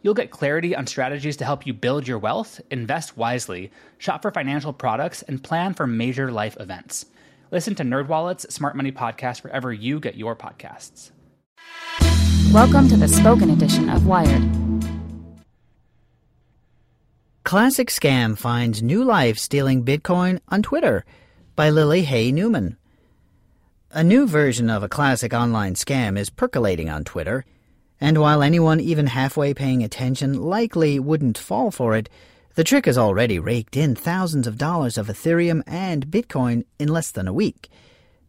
You'll get clarity on strategies to help you build your wealth, invest wisely, shop for financial products, and plan for major life events. Listen to NerdWallet's Smart Money Podcast wherever you get your podcasts. Welcome to the spoken edition of Wired. Classic Scam finds new life stealing Bitcoin on Twitter by Lily Hay Newman. A new version of a classic online scam is percolating on Twitter, and while anyone even halfway paying attention likely wouldn't fall for it, the trick has already raked in thousands of dollars of Ethereum and Bitcoin in less than a week.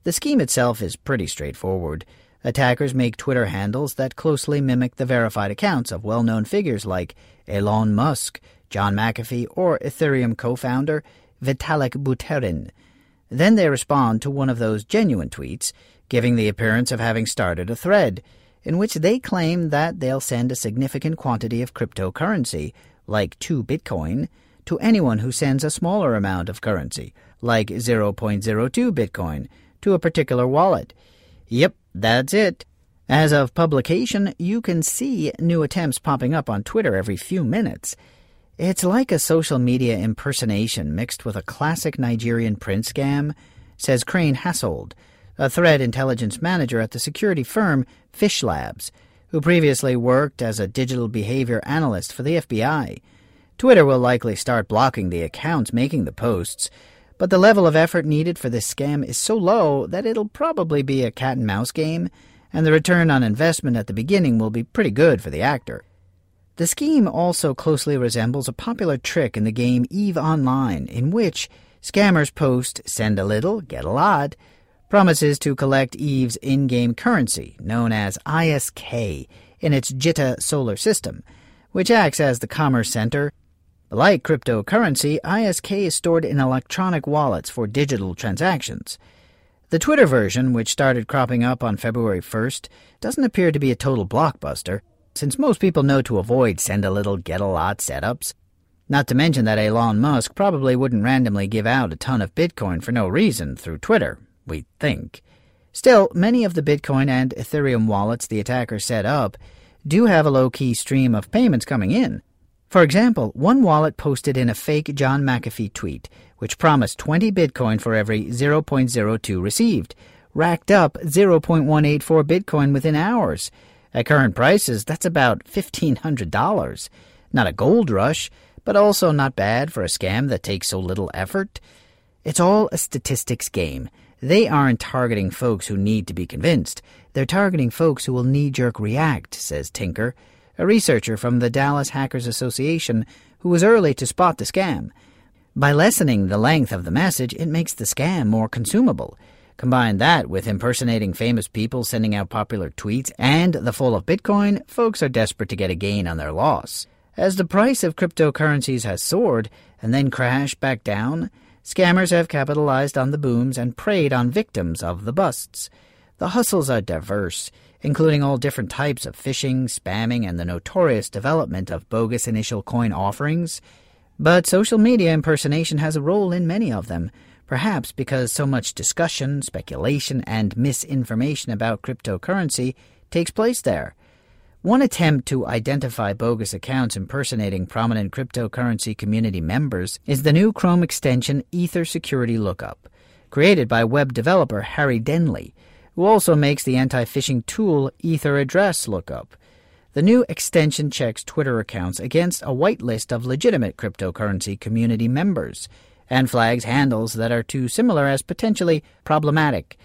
The scheme itself is pretty straightforward. Attackers make Twitter handles that closely mimic the verified accounts of well known figures like Elon Musk, John McAfee, or Ethereum co founder Vitalik Buterin. Then they respond to one of those genuine tweets, giving the appearance of having started a thread, in which they claim that they'll send a significant quantity of cryptocurrency, like 2 Bitcoin, to anyone who sends a smaller amount of currency, like 0.02 Bitcoin, to a particular wallet. Yep, that's it. As of publication, you can see new attempts popping up on Twitter every few minutes. It's like a social media impersonation mixed with a classic Nigerian prince scam, says Crane Hassold, a threat intelligence manager at the security firm PhishLabs, who previously worked as a digital behavior analyst for the FBI. Twitter will likely start blocking the accounts making the posts, but the level of effort needed for this scam is so low that it'll probably be a cat and mouse game, and the return on investment at the beginning will be pretty good for the actor. The scheme also closely resembles a popular trick in the game EVE Online, in which scammers post send a little, get a lot, promises to collect EVE's in game currency, known as ISK, in its Jita solar system, which acts as the commerce center like cryptocurrency, ISK is stored in electronic wallets for digital transactions. The Twitter version, which started cropping up on February 1st, doesn't appear to be a total blockbuster, since most people know to avoid send a little, get a lot setups. Not to mention that Elon Musk probably wouldn't randomly give out a ton of Bitcoin for no reason through Twitter, we think. Still, many of the Bitcoin and Ethereum wallets the attacker set up do have a low key stream of payments coming in. For example, one wallet posted in a fake John McAfee tweet, which promised 20 Bitcoin for every 0.02 received, racked up 0.184 Bitcoin within hours. At current prices, that's about $1,500. Not a gold rush, but also not bad for a scam that takes so little effort. It's all a statistics game. They aren't targeting folks who need to be convinced. They're targeting folks who will knee jerk react, says Tinker a researcher from the Dallas Hackers Association who was early to spot the scam. By lessening the length of the message, it makes the scam more consumable. Combine that with impersonating famous people sending out popular tweets and the fall of Bitcoin, folks are desperate to get a gain on their loss. As the price of cryptocurrencies has soared and then crashed back down, scammers have capitalized on the booms and preyed on victims of the busts. The hustles are diverse including all different types of phishing, spamming, and the notorious development of bogus initial coin offerings. But social media impersonation has a role in many of them, perhaps because so much discussion, speculation, and misinformation about cryptocurrency takes place there. One attempt to identify bogus accounts impersonating prominent cryptocurrency community members is the new Chrome extension Ether Security Lookup. created by web developer Harry Denley, who also makes the anti phishing tool Ether Address Lookup. The new extension checks Twitter accounts against a whitelist of legitimate cryptocurrency community members and flags handles that are too similar as potentially problematic.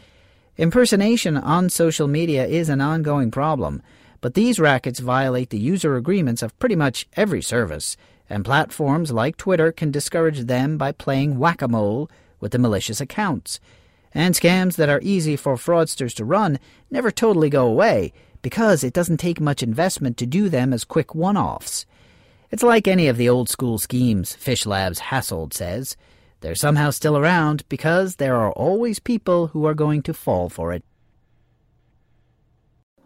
Impersonation on social media is an ongoing problem, but these rackets violate the user agreements of pretty much every service, and platforms like Twitter can discourage them by playing whack a mole with the malicious accounts. And scams that are easy for fraudsters to run never totally go away because it doesn't take much investment to do them as quick one offs. It's like any of the old school schemes, PhishLabs Hassold says. They're somehow still around because there are always people who are going to fall for it.